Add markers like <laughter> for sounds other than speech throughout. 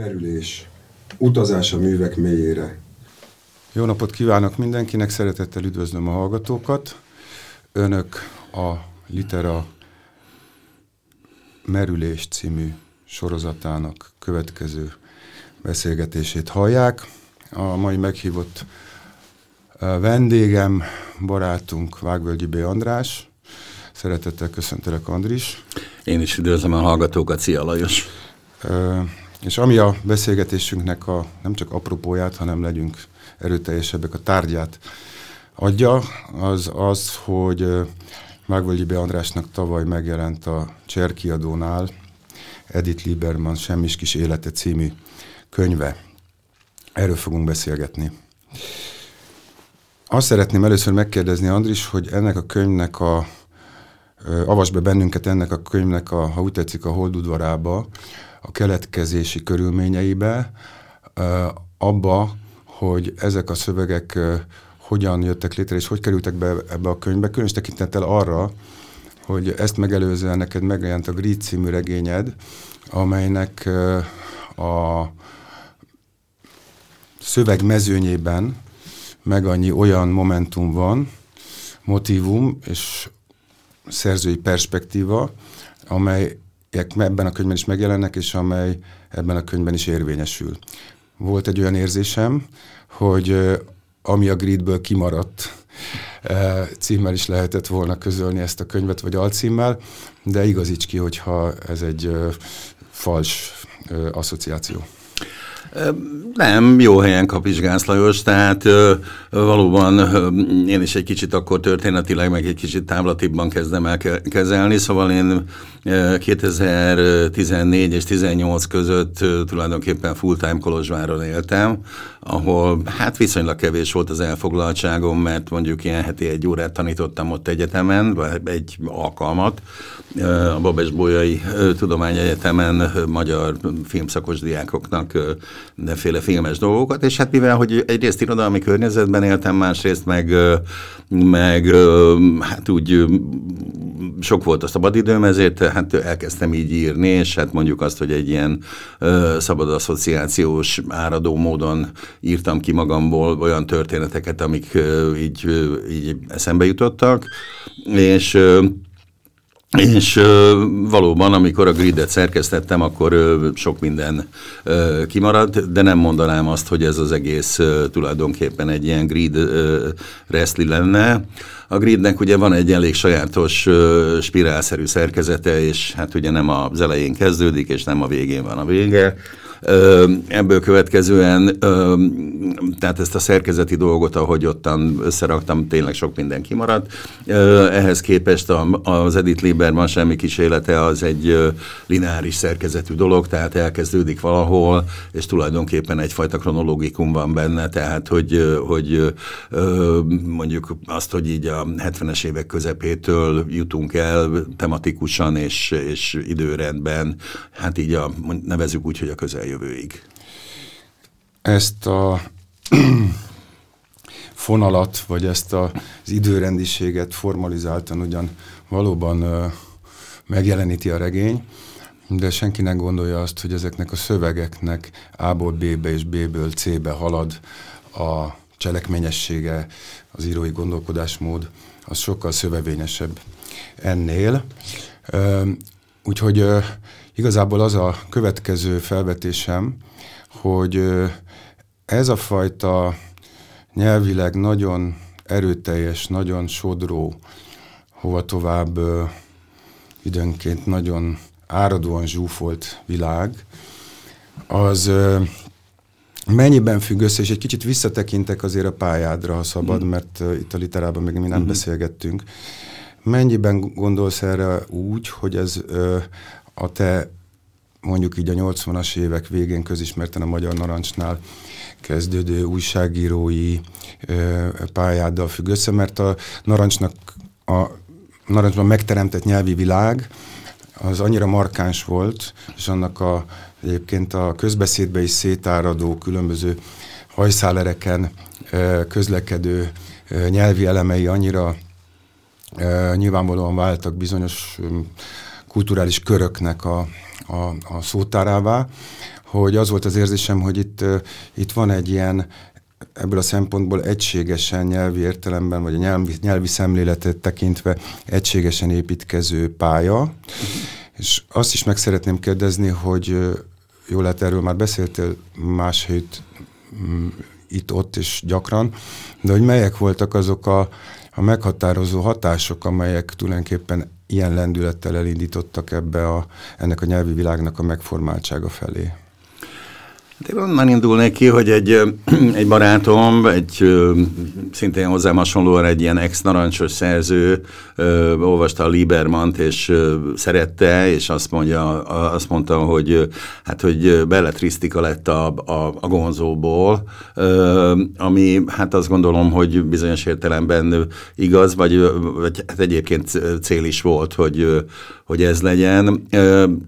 Merülés. Utazás a művek mélyére. Jó napot kívánok mindenkinek, szeretettel üdvözlöm a hallgatókat. Önök a Litera Merülés című sorozatának következő beszélgetését hallják. A mai meghívott vendégem, barátunk Vágvölgyi B. András. Szeretettel köszöntelek, Andris. Én is üdvözlöm a hallgatókat, szia Lajos. És ami a beszélgetésünknek a nem csak apropóját, hanem legyünk erőteljesebbek a tárgyát adja, az az, hogy Mágvölgyi B. Andrásnak tavaly megjelent a Cserkiadónál Edith Lieberman Semmis kis élete című könyve. Erről fogunk beszélgetni. Azt szeretném először megkérdezni, Andris, hogy ennek a könyvnek a, avas be bennünket ennek a könyvnek a, ha úgy tetszik, a holdudvarába, a keletkezési körülményeibe, abba, hogy ezek a szövegek hogyan jöttek létre, és hogy kerültek be ebbe a könyvbe, különös tekintettel arra, hogy ezt megelőzően neked megjelent a Grid című regényed, amelynek a szöveg mezőnyében meg annyi olyan momentum van, motivum és szerzői perspektíva, amely ebben a könyvben is megjelennek, és amely ebben a könyvben is érvényesül. Volt egy olyan érzésem, hogy ami a gridből kimaradt, címmel is lehetett volna közölni ezt a könyvet, vagy alcímmel, de igazíts ki, hogyha ez egy fals asszociáció. Nem, jó helyen kapizsgálsz Lajos, tehát valóban én is egy kicsit akkor történetileg, meg egy kicsit távlatibban kezdem el kezelni, szóval én ö, 2014 és 18 között tulajdonképpen full-time Kolozsváron éltem, ahol hát viszonylag kevés volt az elfoglaltságom, mert mondjuk ilyen heti egy órát tanítottam ott egyetemen, vagy egy alkalmat, a Babes Bolyai Tudományegyetemen magyar filmszakos diákoknak mindenféle filmes dolgokat, és hát mivel, hogy egyrészt irodalmi környezetben éltem, másrészt meg, meg hát úgy sok volt a szabadidőm, ezért hát elkezdtem így írni, és hát mondjuk azt, hogy egy ilyen szabad asszociációs áradó módon írtam ki magamból olyan történeteket, amik így, így eszembe jutottak, és és ö, valóban, amikor a gridet szerkesztettem, akkor sok minden kimaradt, de nem mondanám azt, hogy ez az egész tulajdonképpen egy ilyen grid ö, reszli lenne. A gridnek ugye van egy elég sajátos ö, spirálszerű szerkezete, és hát ugye nem az elején kezdődik, és nem a végén van a vége, Ebből következően, tehát ezt a szerkezeti dolgot, ahogy ottan összeraktam, tényleg sok minden kimaradt. Ehhez képest az Edith Lieberman semmi kis élete az egy lineáris szerkezetű dolog, tehát elkezdődik valahol, és tulajdonképpen egyfajta kronológikum van benne, tehát hogy, hogy mondjuk azt, hogy így a 70-es évek közepétől jutunk el tematikusan és, és időrendben, hát így a, nevezük úgy, hogy a közel jövőig. Ezt a <clears throat> fonalat, vagy ezt a, az időrendiséget formalizáltan ugyan valóban megjeleníti a regény, de senki nem gondolja azt, hogy ezeknek a szövegeknek A-ból B-be és B-ből C-be halad a cselekményessége, az írói gondolkodásmód, az sokkal szövevényesebb ennél. Úgyhogy Igazából az a következő felvetésem, hogy ez a fajta nyelvileg nagyon erőteljes, nagyon sodró, hova tovább időnként nagyon áradóan zsúfolt világ, az mennyiben függ össze, és egy kicsit visszatekintek azért a pályádra, ha szabad, mm. mert itt a literában még mi nem mm-hmm. beszélgettünk. Mennyiben gondolsz erre úgy, hogy ez a te mondjuk így a 80-as évek végén közismerten a Magyar Narancsnál kezdődő újságírói ö, pályáddal függ össze, mert a Narancsnak a Narancsban megteremtett nyelvi világ az annyira markáns volt, és annak a, egyébként a közbeszédbe is szétáradó különböző hajszálereken ö, közlekedő ö, nyelvi elemei annyira nyilvánvalóan váltak bizonyos kulturális köröknek a, a, a szótárává, hogy az volt az érzésem, hogy itt, itt van egy ilyen ebből a szempontból egységesen nyelvi értelemben, vagy a nyelvi, nyelvi szemléletet tekintve egységesen építkező pálya. És azt is meg szeretném kérdezni, hogy jól lehet, erről már beszéltél más helyt, mm, itt-ott és gyakran, de hogy melyek voltak azok a, a meghatározó hatások, amelyek tulajdonképpen ilyen lendülettel elindítottak ebbe a, ennek a nyelvi világnak a megformáltsága felé? Hát én onnan indulnék ki, hogy egy, <clears throat> egy barátom, egy szintén hozzám hasonlóan egy ilyen ex-narancsos szerző olvasta a Liebermant, és szerette, és azt, mondja, azt mondta, hogy hát, hogy belletrisztika lett a, a, a gonzóból, ami hát azt gondolom, hogy bizonyos értelemben igaz, vagy, vagy hát egyébként cél is volt, hogy, hogy ez legyen.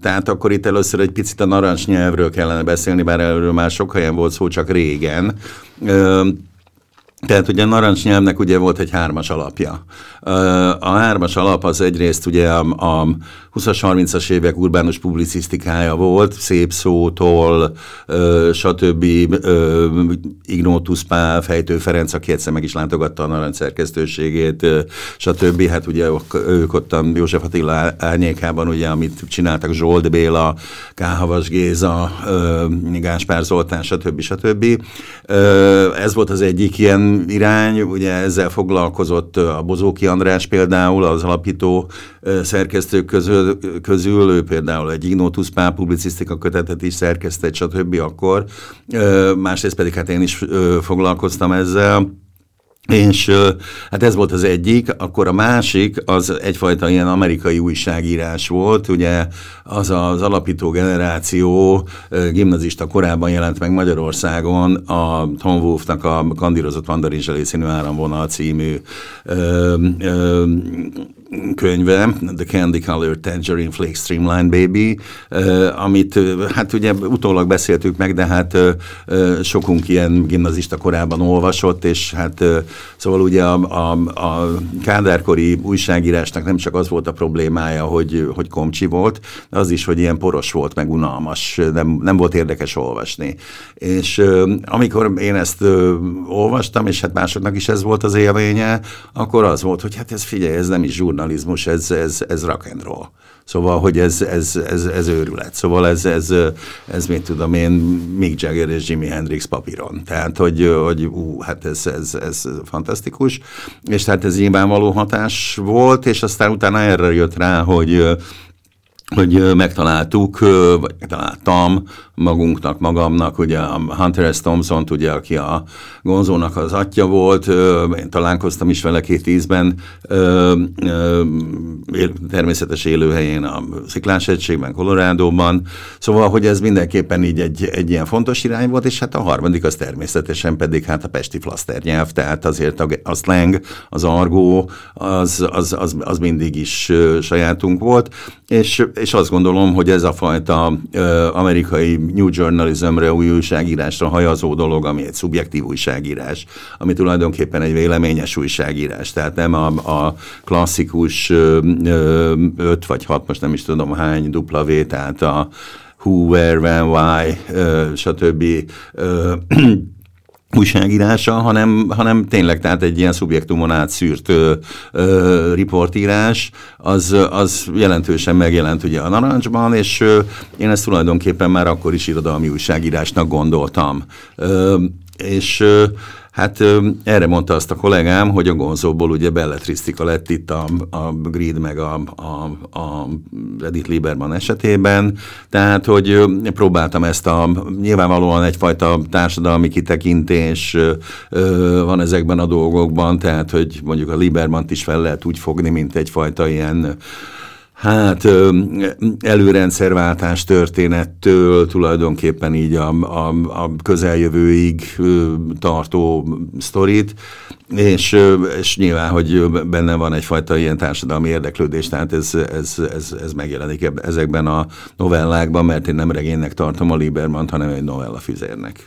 Tehát akkor itt először egy picit a narancs nyelvről kellene beszélni, bár erről már sok helyen volt szó, csak régen. Tehát ugye a narancsnyelvnek ugye volt egy hármas alapja. A hármas alap az egyrészt ugye a, a 20-as, 30-as évek urbánus publicisztikája volt, szép szótól, stb. Ignótus Pál, Fejtő Ferenc, aki egyszer meg is látogatta a narancs szerkesztőségét, stb. Hát ugye ők ott a József Attila árnyékában, ugye, amit csináltak Zsolt Béla, Káhavas Géza, Gáspár Zoltán, stb. stb. Ez volt az egyik ilyen irány, ugye ezzel foglalkozott a Bozóki András például, az alapító szerkesztők közül, közül ő például egy Ignotus Pál publicisztika kötetet is szerkesztett, stb. akkor. Másrészt pedig hát én is foglalkoztam ezzel. És hát ez volt az egyik, akkor a másik az egyfajta ilyen amerikai újságírás volt, ugye az az alapító generáció gimnazista korában jelent meg Magyarországon a Tom Wolfnak a Kandírozott Vandarizselé színű áramvonal című ö, ö, könyve, The Candy Colored Tangerine Flake Streamline Baby, uh, amit uh, hát ugye utólag beszéltük meg, de hát uh, sokunk ilyen gimnazista korában olvasott, és hát szóval ugye a, a, a kádárkori újságírásnak nem csak az volt a problémája, hogy, hogy komcsi volt, az is, hogy ilyen poros volt, meg unalmas, nem, nem volt érdekes olvasni. És amikor én ezt olvastam, és hát másoknak is ez volt az élménye, akkor az volt, hogy hát ez figyelj, ez nem is zsurnal nacionalizmus, ez, ez, ez rock and roll. Szóval, hogy ez, ez, ez, ez őrület. Szóval ez, ez, ez mit tudom én, Mick Jagger és Jimi Hendrix papíron. Tehát, hogy, hogy ú, hát ez, ez, ez fantasztikus. És tehát ez nyilvánvaló hatás volt, és aztán utána erre jött rá, hogy hogy megtaláltuk, vagy megtaláltam magunknak, magamnak, ugye a Hunter S. thompson ugye, aki a Gonzónak az atya volt, én találkoztam is vele két ízben, természetes élőhelyén a Sziklás egységben, Colorado-ban, szóval, hogy ez mindenképpen így egy, egy ilyen fontos irány volt, és hát a harmadik az természetesen pedig hát a pesti flaster nyelv, tehát azért a, a slang, az argó, az, az, az, az mindig is sajátunk volt, és, és azt gondolom, hogy ez a fajta amerikai New Journalismre, új újságírásra hajazó dolog, ami egy szubjektív újságírás, ami tulajdonképpen egy véleményes újságírás, tehát nem a, a klasszikus öt vagy hat, most nem is tudom hány dupla V, tehát a who, where, when, why, stb újságírása, hanem, hanem tényleg tehát egy ilyen szubjektumon átszűrt ö, ö, riportírás, az, az jelentősen megjelent ugye a narancsban, és ö, én ezt tulajdonképpen már akkor is irodalmi újságírásnak gondoltam. Ö, és ö, Hát erre mondta azt a kollégám, hogy a Gonzóból ugye belletrisztika lett itt a, a Grid meg a, a, a Edith Lieberman esetében, tehát hogy próbáltam ezt a nyilvánvalóan egyfajta társadalmi kitekintés van ezekben a dolgokban, tehát hogy mondjuk a Liebermant is fel lehet úgy fogni, mint egyfajta ilyen Hát előrendszerváltás történettől tulajdonképpen így a, a, a közeljövőig tartó sztorit, és, és nyilván, hogy benne van egyfajta ilyen társadalmi érdeklődés, tehát ez, ez, ez, ez megjelenik ezekben a novellákban, mert én nem regénynek tartom a Liebermant, hanem egy novella füzérnek.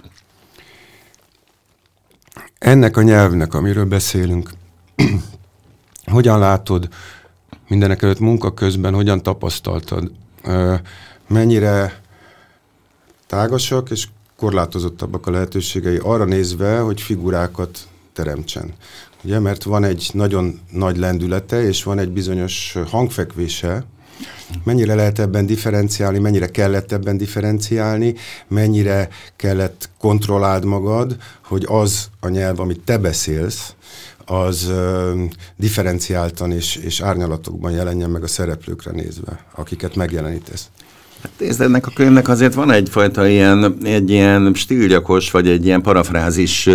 Ennek a nyelvnek, amiről beszélünk, <clears throat> hogyan látod, mindenek előtt munka közben hogyan tapasztaltad, mennyire tágasak, és korlátozottabbak a lehetőségei arra nézve, hogy figurákat teremtsen. Ugye, mert van egy nagyon nagy lendülete, és van egy bizonyos hangfekvése, mennyire lehet ebben differenciálni, mennyire kellett ebben differenciálni, mennyire kellett kontrolláld magad, hogy az a nyelv, amit te beszélsz, az differenciáltan és, és árnyalatokban jelenjen meg a szereplőkre nézve, akiket megjelenítesz. Hát nézd, ennek a könyvnek azért van egyfajta ilyen, egy ilyen stílgyakos, vagy egy ilyen parafrázis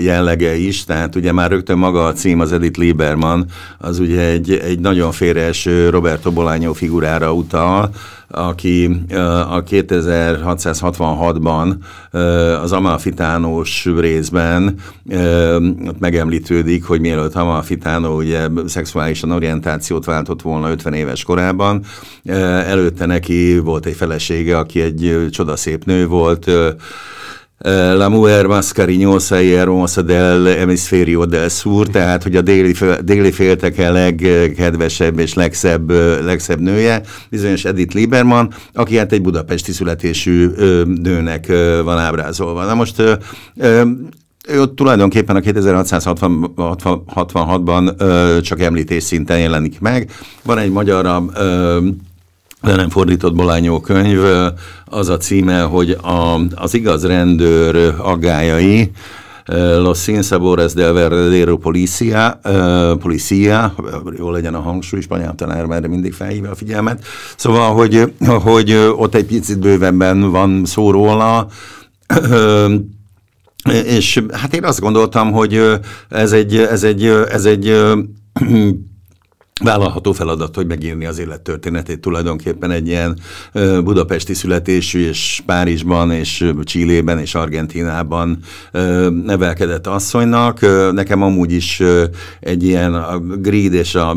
jellege is, tehát ugye már rögtön maga a cím, az Edith Lieberman, az ugye egy, egy nagyon félres Roberto Bolaño figurára utal, aki a 2666-ban az Amalfitánós részben megemlítődik, hogy mielőtt Amalfitánó ugye szexuálisan orientációt váltott volna 50 éves korában, előtte neki volt egy felesége, aki egy csodaszép nő volt, La mujer más cariñosa y hermosa del hemisferio del sur, tehát hogy a déli, déli félteke legkedvesebb és legszebb, legszebb nője, bizonyos Edith Lieberman, aki hát egy budapesti születésű nőnek van ábrázolva. Na most ő tulajdonképpen a 2666-ban csak említés szinten jelenik meg. Van egy magyar de nem fordított Bolányó könyv, az a címe, hogy a, az igaz rendőr aggájai, Los Sinsabores del Verdadero Policia, uh, Policia, jól legyen a hangsúly, spanyol tanár erre mindig felhívja a figyelmet. Szóval, hogy, hogy ott egy picit bővebben van szó róla, <clears throat> és hát én azt gondoltam, hogy ez egy, ez egy, ez egy vállalható feladat, hogy megírni az élettörténetét tulajdonképpen egy ilyen budapesti születésű és Párizsban és Csillében és Argentinában nevelkedett asszonynak. Nekem amúgy is egy ilyen a Grid és a,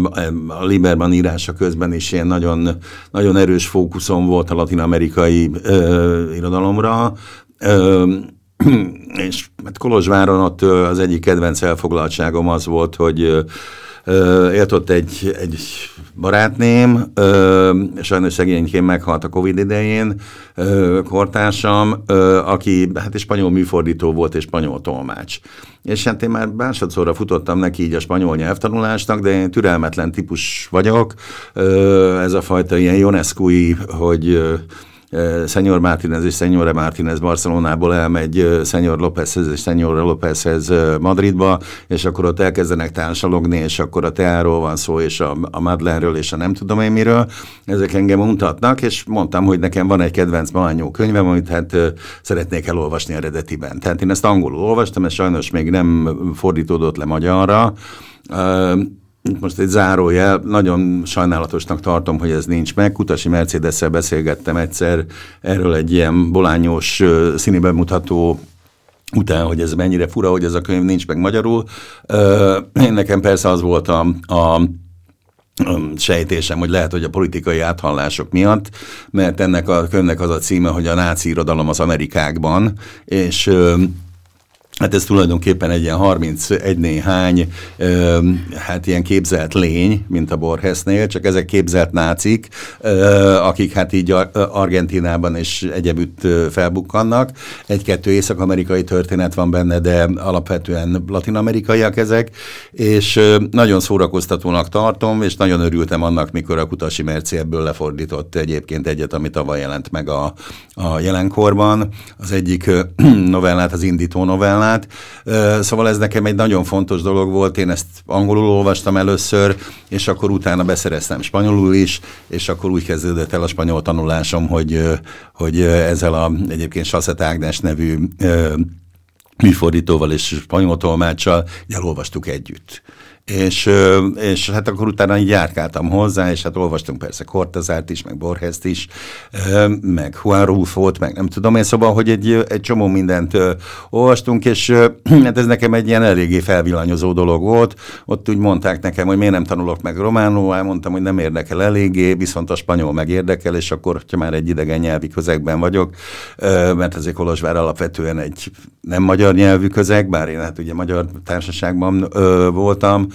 a Liberman írása közben is ilyen nagyon, nagyon erős fókuszom volt a latin-amerikai irodalomra. és hát Kolozsváron ott az egyik kedvenc elfoglaltságom az volt, hogy élt ott egy, egy barátném, sajnos szegényként meghalt a Covid idején, kortársam, aki hát spanyol műfordító volt és spanyol tolmács. És hát én már másodszorra futottam neki így a spanyol nyelvtanulásnak, de én türelmetlen típus vagyok. Ez a fajta ilyen Ionescu-i, hogy Senyor Martínez és Senyora Martínez Barcelonából elmegy Senyor Lópezhez és Senyor Lópezhez Madridba, és akkor ott elkezdenek társalogni, és akkor a teáról van szó, és a, a Madlenről, és a nem tudom én miről. Ezek engem mutatnak, és mondtam, hogy nekem van egy kedvenc malányó könyvem, amit hát szeretnék elolvasni eredetiben. Tehát én ezt angolul olvastam, ez sajnos még nem fordítódott le magyarra, most egy zárójel, nagyon sajnálatosnak tartom, hogy ez nincs meg. Kutasi mercedes beszélgettem egyszer erről egy ilyen bolányos színibemutató után, hogy ez mennyire fura, hogy ez a könyv nincs meg magyarul. Én nekem persze az volt a, a sejtésem, hogy lehet, hogy a politikai áthallások miatt, mert ennek a könyvnek az a címe, hogy a náci irodalom az Amerikákban, és Hát ez tulajdonképpen egy ilyen 31 néhány, ö, hát ilyen képzelt lény, mint a Borgesnél, csak ezek képzelt nácik, ö, akik hát így Argentinában és egyebütt felbukkannak. Egy-kettő észak-amerikai történet van benne, de alapvetően latin-amerikaiak ezek, és ö, nagyon szórakoztatónak tartom, és nagyon örültem annak, mikor a Kutasi Merci ebből lefordított egyébként egyet, ami tavaly jelent meg a, a jelenkorban. Az egyik <clears throat> novellát, az indító novellát, témát. Szóval ez nekem egy nagyon fontos dolog volt, én ezt angolul olvastam először, és akkor utána beszereztem spanyolul is, és akkor úgy kezdődött el a spanyol tanulásom, hogy, hogy ezzel a egyébként Sasset Ágnes nevű műfordítóval és spanyol tolmáccsal elolvastuk együtt. És, és hát akkor utána így járkáltam hozzá, és hát olvastunk persze Cortazárt is, meg Borgeszt is, meg Juan Rufót, meg nem tudom én, szóval, hogy egy, egy csomó mindent olvastunk, és <clears throat> hát ez nekem egy ilyen eléggé felvillanyozó dolog volt. Ott úgy mondták nekem, hogy miért nem tanulok meg románul, elmondtam, hogy nem érdekel eléggé, viszont a spanyol meg érdekel, és akkor, hogyha már egy idegen nyelvi közegben vagyok, mert azért Kolozsvár alapvetően egy nem magyar nyelvű közeg, bár én hát ugye magyar társaságban voltam,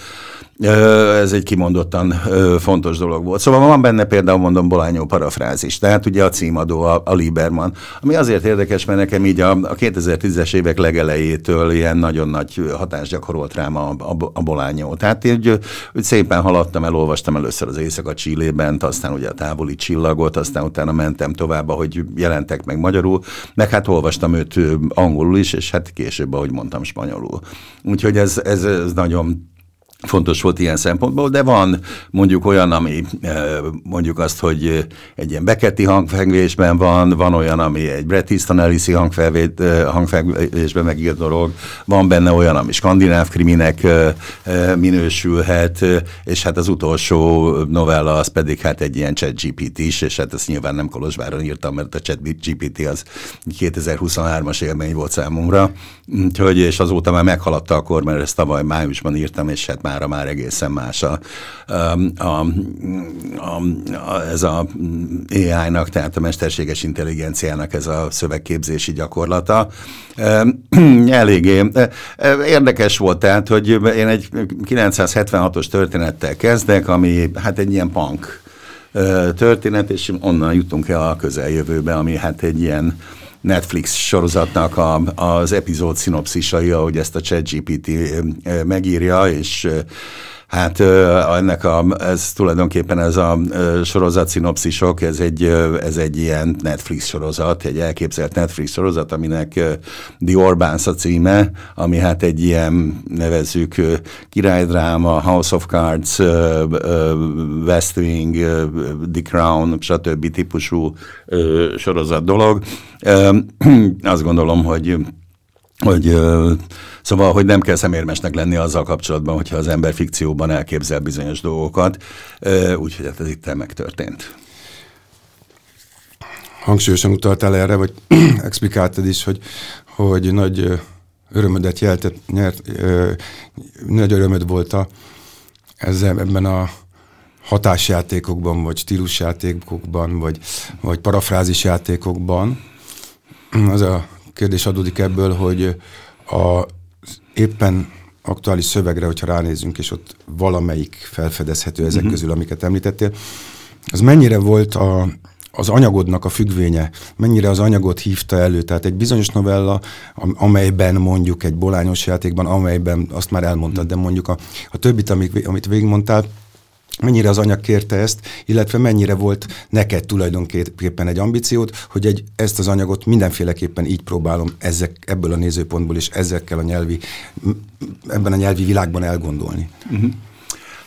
Ez egy kimondottan fontos dolog volt. Szóval van benne például, mondom, Bolányó parafrázis, tehát ugye a címadó, a, a Lieberman, ami azért érdekes, mert nekem így a, a 2010-es évek legelejétől ilyen nagyon nagy hatást gyakorolt rám a, a, a Bolányó. Tehát így úgy szépen haladtam, elolvastam először az Éjszaka Csillében, aztán ugye a távoli csillagot, aztán utána mentem tovább, hogy jelentek meg magyarul, meg hát olvastam őt angolul is, és hát később, ahogy mondtam, spanyolul. Úgyhogy ez, ez, ez nagyon fontos volt ilyen szempontból, de van mondjuk olyan, ami mondjuk azt, hogy egy ilyen Beketti hangfegvésben van, van olyan, ami egy Bret Easton Ellis hangfegvésben megírt dolog, van benne olyan, ami skandináv kriminek minősülhet, és hát az utolsó novella az pedig hát egy ilyen chat GPT is, és hát ezt nyilván nem Kolozsváron írtam, mert a chat GPT az 2023-as élmény volt számomra, úgyhogy, és azóta már meghaladta akkor, mert ezt tavaly májusban írtam, és hát mára már egészen más a, a, a, a, ez a AI-nak, tehát a mesterséges intelligenciának ez a szövegképzési gyakorlata. <clears throat> Eléggé érdekes volt, tehát, hogy én egy 976-os történettel kezdek, ami hát egy ilyen punk történet, és onnan jutunk el a közeljövőbe, ami hát egy ilyen Netflix sorozatnak a, az epizód szinopszisai, ahogy ezt a ChatGPT megírja, és Hát ennek a, ez tulajdonképpen ez a sorozat szinopszisok, ez egy, ez egy ilyen Netflix sorozat, egy elképzelt Netflix sorozat, aminek The Orbáns a címe, ami hát egy ilyen, nevezzük, királydráma, House of Cards, West Wing, The Crown, stb. típusú sorozat dolog. <clears throat> Azt gondolom, hogy hogy Szóval, hogy nem kell szemérmesnek lenni azzal kapcsolatban, hogyha az ember fikcióban elképzel bizonyos dolgokat, úgyhogy hát ez itt megtörtént. Hangsúlyosan utaltál erre, vagy <clears throat> explikáltad is, hogy, hogy nagy örömödet jeltett, nyert, nagy örömöd volt a, ezzel, ebben a hatásjátékokban, vagy stílusjátékokban, vagy, vagy parafrázis játékokban. Az a kérdés adódik ebből, hogy a éppen aktuális szövegre, hogyha ránézünk, és ott valamelyik felfedezhető ezek uh-huh. közül, amiket említettél, az mennyire volt a, az anyagodnak a függvénye, mennyire az anyagot hívta elő. Tehát egy bizonyos novella, amelyben mondjuk egy bolányos játékban, amelyben azt már elmondtad, de mondjuk a, a többit, amit, amit végigmondtál, mennyire az anyag kérte ezt, illetve mennyire volt neked tulajdonképpen egy ambíciót, hogy egy, ezt az anyagot mindenféleképpen így próbálom ezek, ebből a nézőpontból és ezekkel a nyelvi, ebben a nyelvi világban elgondolni. Uh-huh.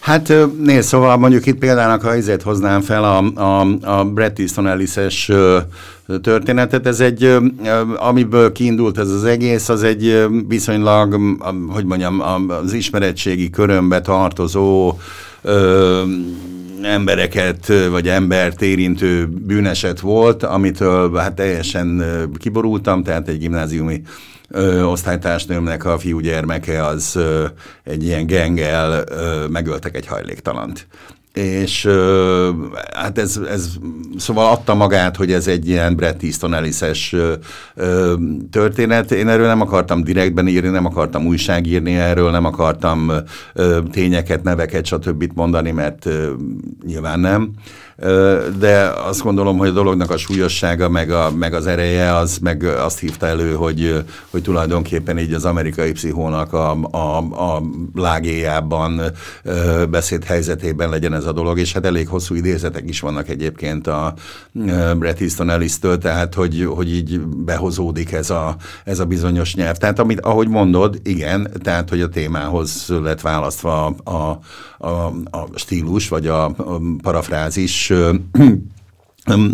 Hát nézd, szóval mondjuk itt példának, ha ezért hoznám fel a, a, a Bret Easton Ellis-es történetet, ez egy, amiből kiindult ez az egész, az egy viszonylag, hogy mondjam, az ismeretségi körömbe tartozó ö, embereket, vagy embert érintő bűneset volt, amitől hát teljesen kiborultam, tehát egy gimnáziumi ö, osztálytársnőmnek a fiúgyermeke az ö, egy ilyen gengel ö, megöltek egy hajléktalant és ö, hát ez, ez szóval adta magát, hogy ez egy ilyen Brett Easton Ellis-es történet. Én erről nem akartam direktben írni, nem akartam újságírni erről, nem akartam ö, tényeket, neveket, stb. mondani, mert ö, nyilván nem de azt gondolom, hogy a dolognak a súlyossága, meg, a, meg az ereje, az meg azt hívta elő, hogy, hogy tulajdonképpen így az amerikai pszichónak a, a, a lágéjában beszéd helyzetében legyen ez a dolog, és hát elég hosszú idézetek is vannak egyébként a Bret Easton Ellis-től, tehát hogy, hogy így behozódik ez a, ez a bizonyos nyelv. Tehát amit, ahogy mondod, igen, tehát hogy a témához lett választva a, a, a, a stílus, vagy a, a parafrázis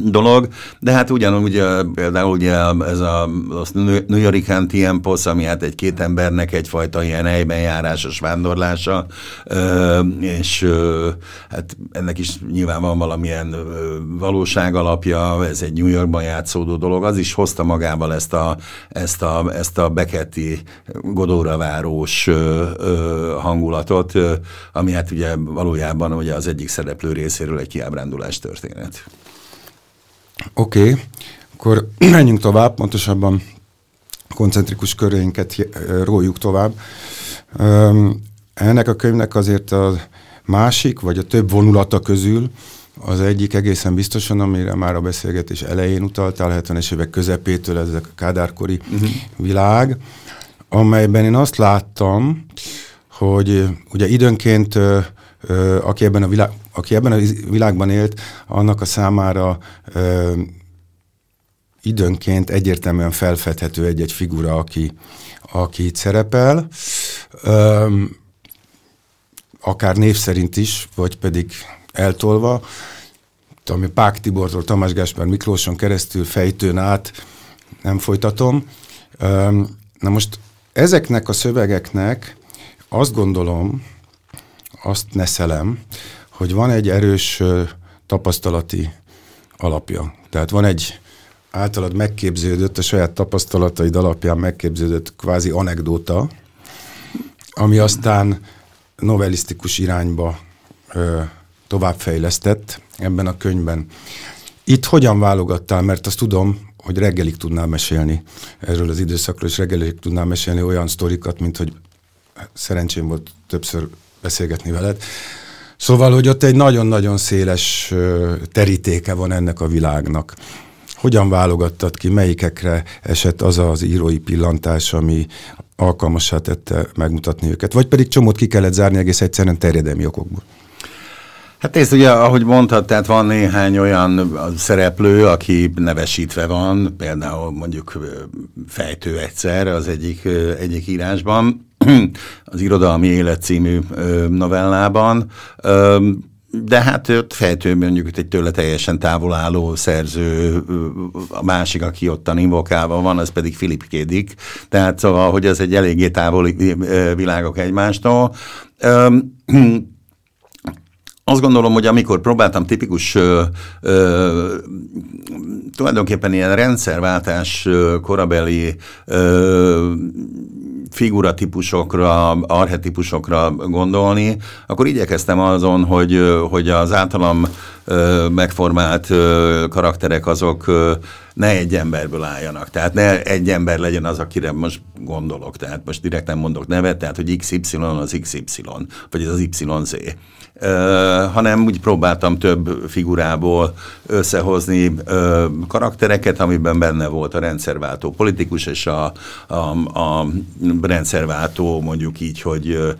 dolog, de hát ugyanúgy például ugye ez a New York Tiempos, ami hát egy két embernek egyfajta ilyen helyben járásos vándorlása, és hát ennek is nyilván van valamilyen valóság alapja, ez egy New Yorkban játszódó dolog, az is hozta magával ezt a, ezt a, ezt a Beketti Godóra várós hangulatot, ami hát ugye valójában ugye az egyik szereplő részéről egy kiábrándulás történet. Oké, okay. akkor <clears throat> menjünk tovább, pontosabban koncentrikus köreinket róljuk tovább. ennek a könyvnek azért a másik, vagy a több vonulata közül az egyik egészen biztosan, amire már a beszélgetés elején utaltál, 70-es évek közepétől ez a kádárkori uh-huh. világ, amelyben én azt láttam, hogy ugye időnként ö, ö, aki, ebben a világ, aki ebben a világban élt, annak a számára ö, időnként egyértelműen felfedhető egy-egy figura, aki, aki itt szerepel. Ö, akár név szerint is, vagy pedig eltolva, ami Pák Tibortól Tamás Gáspár Miklóson keresztül fejtőn át, nem folytatom. Na most ezeknek a szövegeknek azt gondolom, azt neszelem, hogy van egy erős tapasztalati alapja. Tehát van egy általad megképződött, a saját tapasztalataid alapján megképződött kvázi anekdóta, ami aztán novellisztikus irányba ö, továbbfejlesztett ebben a könyvben. Itt hogyan válogattál, mert azt tudom, hogy reggelig tudnál mesélni erről az időszakról, és reggelig tudnál mesélni olyan sztorikat, mint hogy szerencsém volt többször beszélgetni veled. Szóval, hogy ott egy nagyon-nagyon széles terítéke van ennek a világnak. Hogyan válogattad ki, melyikekre esett az az írói pillantás, ami alkalmassá tette megmutatni őket? Vagy pedig csomót ki kellett zárni egész egyszerűen terjedelmi okokból? Hát ez ugye, ahogy mondtad, tehát van néhány olyan szereplő, aki nevesítve van, például mondjuk fejtő egyszer az egyik, egyik írásban, <clears throat> az Irodalmi Élet című novellában, de hát ott fejtő mondjuk egy tőle teljesen távol álló szerző, a másik, aki ottan invokálva van, az pedig Filip Kédik. Tehát szóval, hogy ez egy eléggé távoli világok egymástól <clears throat> azt gondolom, hogy amikor próbáltam tipikus ö, ö, tulajdonképpen ilyen rendszerváltás korabeli ö, figuratípusokra, arhetipusokra gondolni, akkor igyekeztem azon, hogy, hogy az általam ö, megformált ö, karakterek azok ö, ne egy emberből álljanak. Tehát ne egy ember legyen az, akire most gondolok. Tehát most direkt nem mondok nevet, tehát hogy XY az XY, vagy az YZ hanem úgy próbáltam több figurából összehozni karaktereket, amiben benne volt a rendszerváltó politikus és a, a, a rendszerváltó mondjuk így, hogy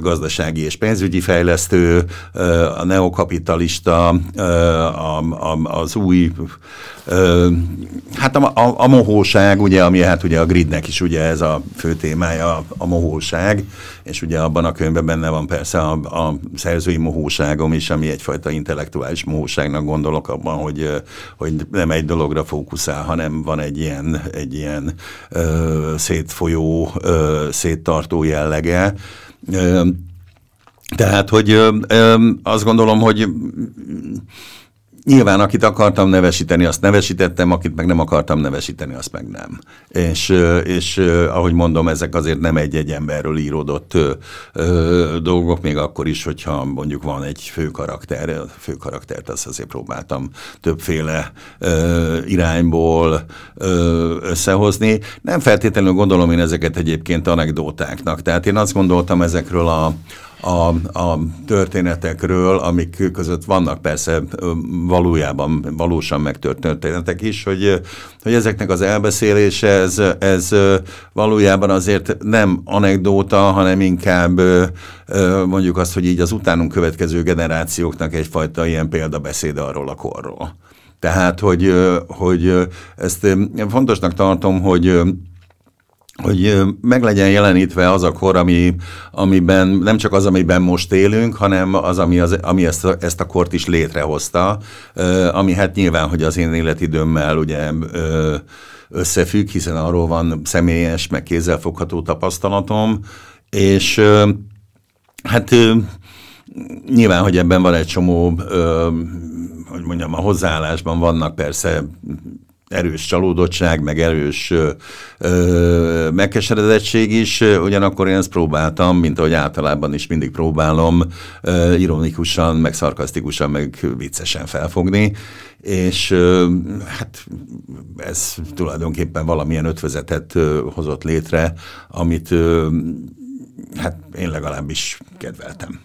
gazdasági és pénzügyi fejlesztő, a neokapitalista, a, a, az új, hát a, a, a mohóság, ugye, ami hát ugye a gridnek is ugye ez a fő témája, a, a mohóság, és ugye abban a könyvben benne van persze a, a szerzői mohóságom is, ami egyfajta intellektuális mohóságnak gondolok abban, hogy, hogy nem egy dologra fókuszál, hanem van egy ilyen, egy ilyen ö, szétfolyó, ö, széttartó jellege, tehát, hogy azt gondolom, hogy Nyilván, akit akartam nevesíteni, azt nevesítettem, akit meg nem akartam nevesíteni, azt meg nem. És, és ahogy mondom, ezek azért nem egy-egy emberről íródott ö, dolgok, még akkor is, hogyha mondjuk van egy fő karakter, a fő karaktert azt azért próbáltam többféle ö, irányból ö, összehozni. Nem feltétlenül gondolom én ezeket egyébként anekdótáknak. Tehát én azt gondoltam ezekről a a, a történetekről, amik között vannak persze valójában valósan megtört történetek is, hogy, hogy ezeknek az elbeszélése, ez, ez valójában azért nem anekdóta, hanem inkább mondjuk azt, hogy így az utánunk következő generációknak egyfajta ilyen példabeszéd arról a korról. Tehát, hogy, hogy ezt fontosnak tartom, hogy hogy meg legyen jelenítve az a kor, ami, amiben nem csak az, amiben most élünk, hanem az, ami, az, ami ezt, ezt a kort is létrehozta, ami hát nyilván, hogy az én életidőmmel ugye összefügg, hiszen arról van személyes, meg kézzelfogható tapasztalatom, és hát nyilván, hogy ebben van egy csomó, hogy mondjam, a hozzáállásban vannak persze erős csalódottság, meg erős ö, megkeseredettség is, ugyanakkor én ezt próbáltam, mint ahogy általában is mindig próbálom, ö, ironikusan, meg szarkasztikusan, meg viccesen felfogni, és ö, hát ez tulajdonképpen valamilyen ötvezetet ö, hozott létre, amit ö, hát én legalábbis kedveltem.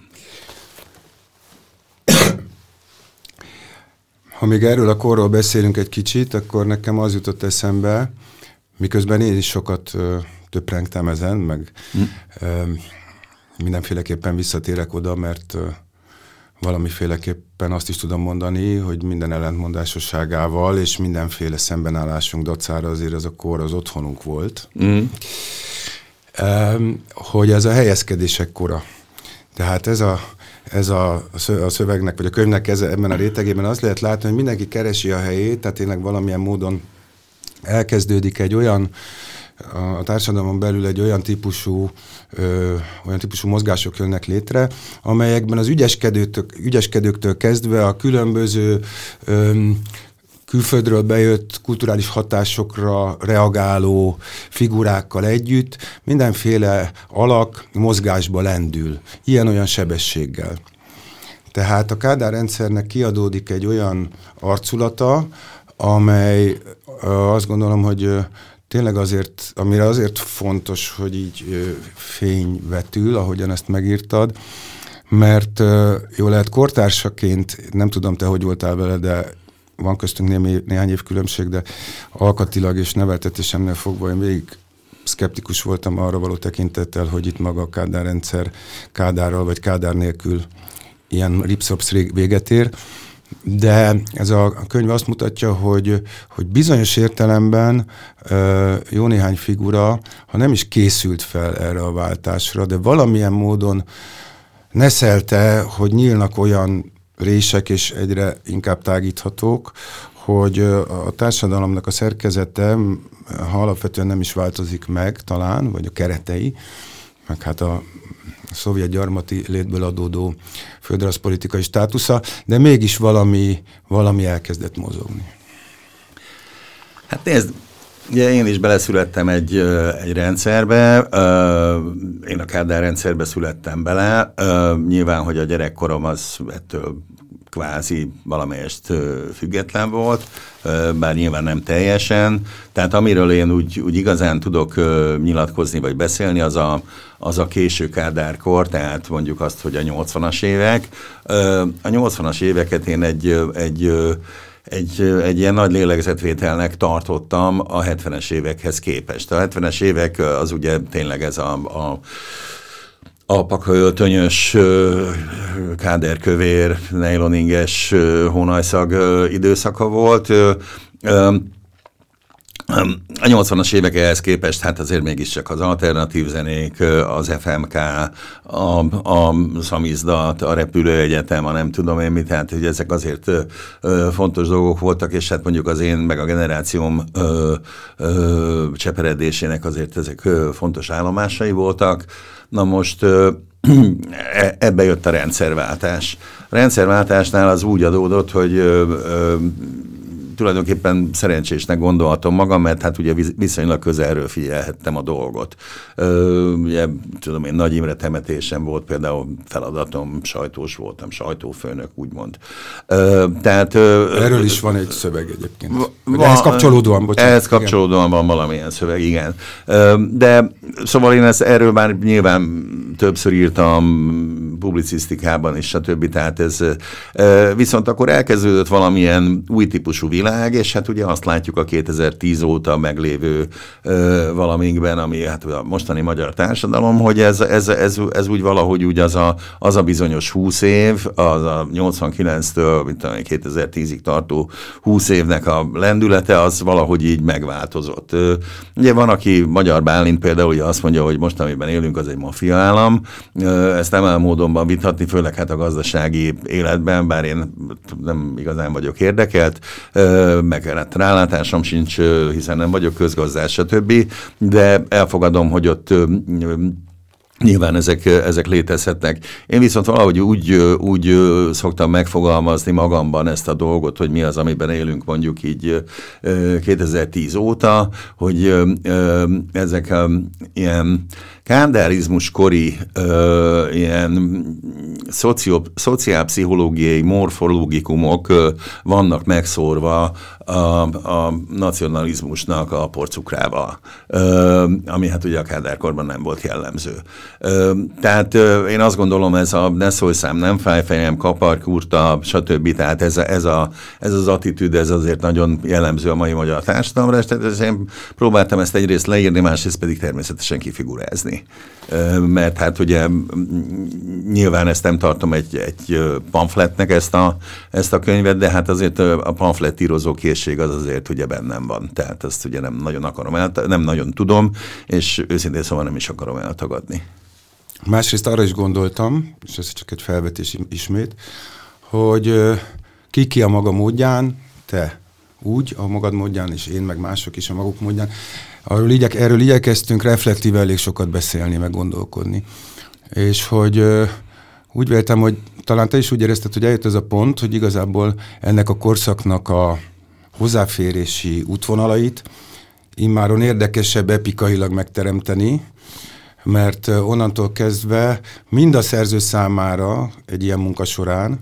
Ha még erről a korról beszélünk egy kicsit, akkor nekem az jutott eszembe, miközben én is sokat ö, töprengtem ezen, meg hm. ö, mindenféleképpen visszatérek oda, mert ö, valamiféleképpen azt is tudom mondani, hogy minden ellentmondásosságával és mindenféle szembenállásunk dacára azért ez a kor az otthonunk volt. Mm. Hogy ez a helyezkedések kora. Tehát ez a, ez a, a szövegnek, vagy a könyvnek ez, ebben a rétegében az lehet látni, hogy mindenki keresi a helyét, tehát tényleg valamilyen módon elkezdődik egy olyan a társadalomon belül egy olyan típusú, ö, olyan típusú mozgások jönnek létre, amelyekben az ügyeskedőktől, ügyeskedőktől kezdve a különböző ö, külföldről bejött kulturális hatásokra reagáló figurákkal együtt mindenféle alak mozgásba lendül, ilyen-olyan sebességgel. Tehát a Kádár rendszernek kiadódik egy olyan arculata, amely azt gondolom, hogy tényleg azért, amire azért fontos, hogy így fény vetül, ahogyan ezt megírtad, mert jó lehet kortársaként, nem tudom te, hogy voltál vele, de van köztünk némi, néhány év különbség, de alkatilag és neveltetésemnél fogva én végig szkeptikus voltam arra való tekintettel, hogy itt maga a Kádár rendszer Kádárral vagy Kádár nélkül ilyen ripszopsz véget ér. De ez a könyv azt mutatja, hogy, hogy bizonyos értelemben jó néhány figura, ha nem is készült fel erre a váltásra, de valamilyen módon neszelte, hogy nyílnak olyan rések, és egyre inkább tágíthatók, hogy a társadalomnak a szerkezete, ha alapvetően nem is változik meg talán, vagy a keretei, meg hát a szovjet gyarmati létből adódó földrajzpolitikai státusza, de mégis valami, valami elkezdett mozogni. Hát nézd, Ugye én is beleszülettem egy, egy rendszerbe, én a Kádár rendszerbe születtem bele, nyilván, hogy a gyerekkorom az ettől kvázi valamelyest független volt, bár nyilván nem teljesen. Tehát amiről én úgy, úgy igazán tudok nyilatkozni vagy beszélni, az a, az a késő kádárkor, tehát mondjuk azt, hogy a 80-as évek. A 80-as éveket én egy, egy egy, egy ilyen nagy lélegzetvételnek tartottam a 70-es évekhez képest. A 70-es évek az ugye tényleg ez a, a alpaköltönyös, káderkövér, nejloninges hónajszag időszaka volt. A 80-as évek ehhez képest, hát azért mégiscsak az alternatív zenék, az FMK, a, a szamizdat, a repülőegyetem, a nem tudom én mit, tehát hogy ezek azért fontos dolgok voltak, és hát mondjuk az én, meg a generációm ö, ö, cseperedésének azért ezek fontos állomásai voltak. Na most e, ebbe jött a rendszerváltás. A rendszerváltásnál az úgy adódott, hogy ö, ö, tulajdonképpen szerencsésnek gondolhatom magam, mert hát ugye viszonylag közelről figyelhettem a dolgot. Ö, ugye, tudom én, Nagy Imre temetésem volt például feladatom, sajtós voltam, sajtófőnök, úgymond. Ö, tehát, ö, Erről is van egy szöveg egyébként. Va, ehhez kapcsolódóan, bocsánat. Ehhez kapcsolódóan igen. van valamilyen szöveg, igen. Ö, de szóval én ezt, erről már nyilván többször írtam publicisztikában és stb. Tehát ez viszont akkor elkezdődött valamilyen új típusú világ, és hát ugye azt látjuk a 2010 óta meglévő valaminkben, ami hát a mostani magyar társadalom, hogy ez, ez, ez, ez úgy valahogy úgy az a, az a bizonyos 20 év, az a 89-től 2010-ig tartó 20 évnek a lendülete, az valahogy így megváltozott. Ugye van, aki Magyar Bálint például ugye azt mondja, hogy most, amiben élünk, az egy mafia állam. Ezt nem módonban vitatni, főleg hát a gazdasági életben, bár én nem igazán vagyok érdekelt, meg hát rálátásom sincs, hiszen nem vagyok közgazdás, stb. De elfogadom, hogy ott Nyilván ezek, ezek létezhetnek. Én viszont valahogy úgy, úgy szoktam megfogalmazni magamban ezt a dolgot, hogy mi az, amiben élünk mondjuk így 2010 óta, hogy ezek ilyen kándárizmus kori ilyen szocio, szociálpszichológiai morfológikumok vannak megszórva a, a nacionalizmusnak a porcukrával, ami hát ugye a kádárkorban nem volt jellemző. Tehát én azt gondolom, ez a ne szólj szám, nem fáj fejem, kaparkurta, stb. Tehát ez, a, ez, a, ez az attitűd, ez azért nagyon jellemző a mai magyar társadalomra, és tehát én próbáltam ezt egyrészt leírni, másrészt pedig természetesen kifigurázni. Mert hát ugye nyilván ezt nem tartom egy, egy pamfletnek ezt a, ezt a könyvet, de hát azért a pamfletírozó készség az azért ugye bennem van. Tehát ezt ugye nem nagyon akarom el, nem nagyon tudom, és őszintén szóval nem is akarom eltagadni. Másrészt arra is gondoltam, és ez csak egy felvetés ismét, hogy ki ki a maga módján, te úgy a magad módján, és én meg mások is a maguk módján. Arról igyek, erről igyekeztünk reflektíve elég sokat beszélni, meg gondolkodni. És hogy úgy véltem, hogy talán te is úgy érezted, hogy eljött ez a pont, hogy igazából ennek a korszaknak a hozzáférési útvonalait immáron érdekesebb epikailag megteremteni, mert onnantól kezdve mind a szerző számára egy ilyen munka során,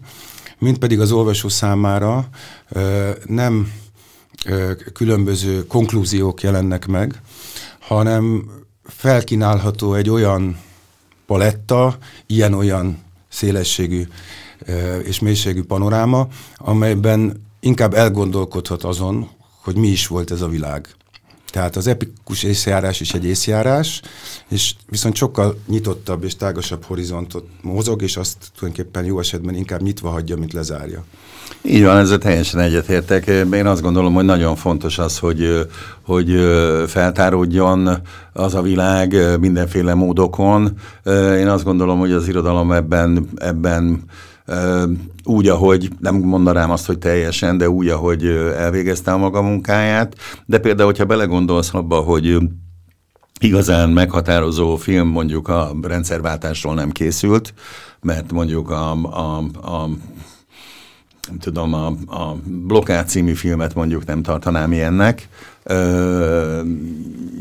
mind pedig az olvasó számára nem különböző konklúziók jelennek meg, hanem felkínálható egy olyan paletta, ilyen-olyan szélességű és mélységű panoráma, amelyben inkább elgondolkodhat azon, hogy mi is volt ez a világ. Tehát az epikus észjárás is egy észjárás, és viszont sokkal nyitottabb és tágasabb horizontot mozog, és azt tulajdonképpen jó esetben inkább nyitva hagyja, mint lezárja. Így van, ezzel teljesen egyetértek. Én azt gondolom, hogy nagyon fontos az, hogy, hogy feltáródjon az a világ mindenféle módokon. Én azt gondolom, hogy az irodalom ebben, ebben úgy, ahogy nem mondanám azt, hogy teljesen, de úgy, ahogy elvégezte a maga munkáját. De például, hogyha belegondolsz abba, hogy igazán meghatározó film mondjuk a rendszerváltásról nem készült, mert mondjuk a, a, a nem tudom, a, a Blokkád című filmet mondjuk nem tartanám ilyennek, ö,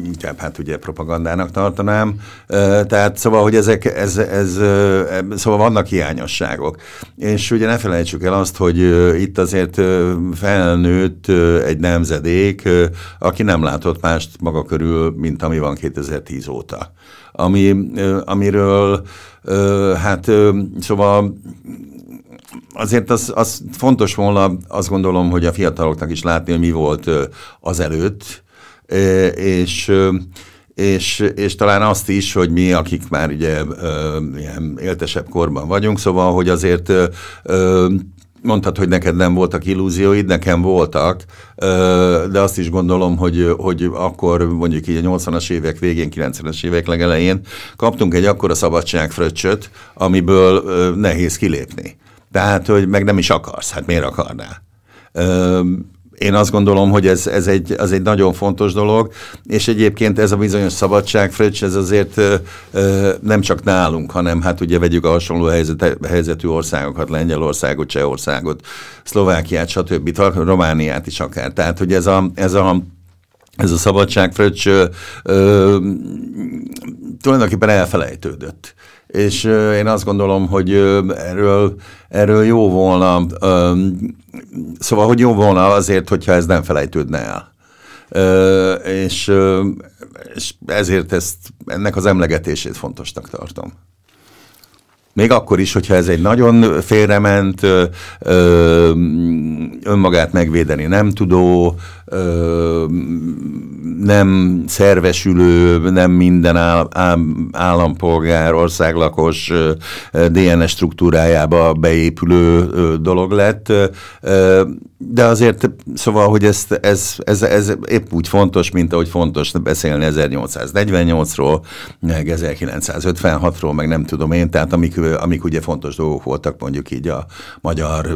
inkább hát ugye propagandának tartanám. Ö, tehát szóval, hogy ezek, ez, ez, ö, szóval vannak hiányosságok. És ugye ne felejtsük el azt, hogy itt azért felnőtt egy nemzedék, aki nem látott mást maga körül, mint ami van 2010 óta. Ami, amiről hát szóval azért az, az fontos volna, azt gondolom, hogy a fiataloknak is látni, hogy mi volt azelőtt, és és, és talán azt is, hogy mi, akik már ugye ilyen éltesebb korban vagyunk, szóval, hogy azért ö, mondtad, hogy neked nem voltak illúzióid, nekem voltak, de azt is gondolom, hogy, hogy akkor mondjuk így a 80-as évek végén, 90-es évek legelején kaptunk egy akkora szabadságfröccsöt, amiből nehéz kilépni. Tehát, hogy meg nem is akarsz, hát miért akarnál? én azt gondolom, hogy ez, ez egy, az egy nagyon fontos dolog, és egyébként ez a bizonyos szabadság, Fröccs, ez azért ö, ö, nem csak nálunk, hanem hát ugye vegyük a hasonló helyzet, helyzetű országokat, Lengyelországot, Csehországot, Szlovákiát, stb., Romániát is akár. Tehát, hogy ez a, ez a ez a szabadságfröccs ö, ö, tulajdonképpen elfelejtődött és én azt gondolom, hogy erről, erről jó volna, szóval, hogy jó volna azért, hogyha ez nem felejtődne el. És, és ezért ezt, ennek az emlegetését fontosnak tartom. Még akkor is, hogyha ez egy nagyon félrement, önmagát megvédeni nem tudó, nem szervesülő, nem minden áll, állampolgár, országlakos DNS struktúrájába beépülő dolog lett, de azért, szóval, hogy ezt, ez, ez, ez épp úgy fontos, mint ahogy fontos beszélni 1848-ról, meg 1956-ról, meg nem tudom én, tehát amik, amik ugye fontos dolgok voltak mondjuk így a magyar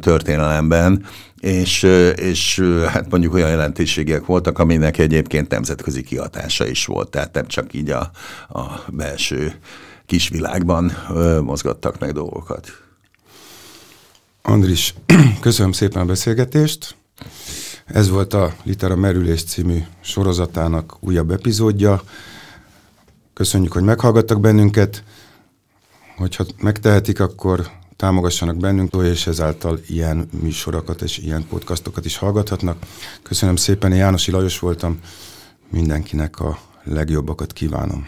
történelemben, és, és hát mondjuk olyan jelentőségek voltak, aminek egyébként nemzetközi kihatása is volt, tehát nem csak így a, a belső kisvilágban mozgattak meg dolgokat. Andris, <clears throat> köszönöm szépen a beszélgetést. Ez volt a Litera Merülés című sorozatának újabb epizódja. Köszönjük, hogy meghallgattak bennünket. Hogyha megtehetik, akkor támogassanak bennünk, és ezáltal ilyen műsorokat és ilyen podcastokat is hallgathatnak. Köszönöm szépen, én Jánosi Lajos voltam, mindenkinek a legjobbakat kívánom.